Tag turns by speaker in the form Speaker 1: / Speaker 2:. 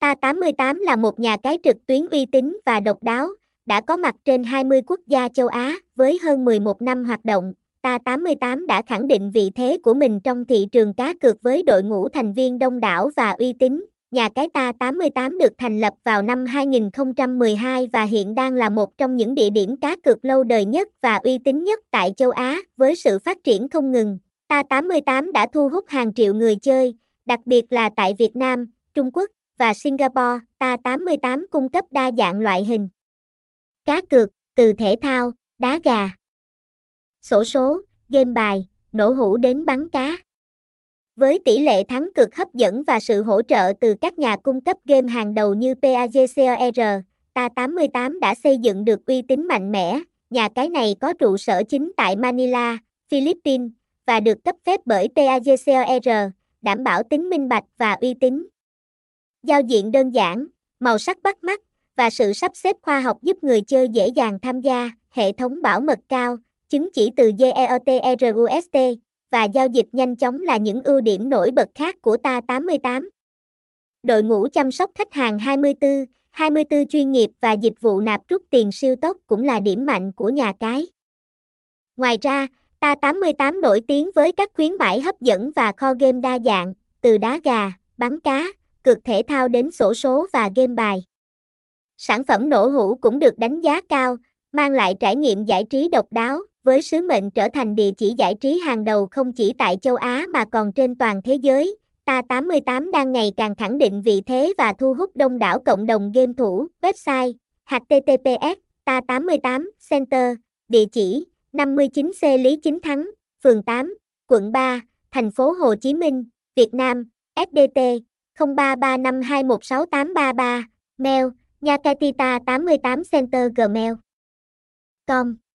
Speaker 1: Ta88 là một nhà cái trực tuyến uy tín và độc đáo, đã có mặt trên 20 quốc gia châu Á với hơn 11 năm hoạt động. Ta88 đã khẳng định vị thế của mình trong thị trường cá cược với đội ngũ thành viên đông đảo và uy tín. Nhà cái Ta88 được thành lập vào năm 2012 và hiện đang là một trong những địa điểm cá cược lâu đời nhất và uy tín nhất tại châu Á với sự phát triển không ngừng. Ta88 đã thu hút hàng triệu người chơi, đặc biệt là tại Việt Nam, Trung Quốc và Singapore. Ta88 cung cấp đa dạng loại hình cá cược, từ thể thao, đá gà, sổ số, game bài, nổ hũ đến bắn cá. Với tỷ lệ thắng cực hấp dẫn và sự hỗ trợ từ các nhà cung cấp game hàng đầu như PAGCOR, Ta88 đã xây dựng được uy tín mạnh mẽ. Nhà cái này có trụ sở chính tại Manila, Philippines và được cấp phép bởi PAGCOR, đảm bảo tính minh bạch và uy tín. Giao diện đơn giản, màu sắc bắt mắt và sự sắp xếp khoa học giúp người chơi dễ dàng tham gia, hệ thống bảo mật cao, chứng chỉ từ GEOTRUST và giao dịch nhanh chóng là những ưu điểm nổi bật khác của ta 88. Đội ngũ chăm sóc khách hàng 24, 24 chuyên nghiệp và dịch vụ nạp rút tiền siêu tốc cũng là điểm mạnh của nhà cái. Ngoài ra, ta 88 nổi tiếng với các khuyến mãi hấp dẫn và kho game đa dạng, từ đá gà, bắn cá, cực thể thao đến sổ số và game bài. Sản phẩm nổ hũ cũng được đánh giá cao, mang lại trải nghiệm giải trí độc đáo, với sứ mệnh trở thành địa chỉ giải trí hàng đầu không chỉ tại châu Á mà còn trên toàn thế giới. Ta 88 đang ngày càng khẳng định vị thế và thu hút đông đảo cộng đồng game thủ. Website https ta 88 center địa chỉ 59C Lý Chính Thắng, phường 8, quận 3, thành phố Hồ Chí Minh, Việt Nam, SDT 0335216833, mail nhacatita88center gmail com.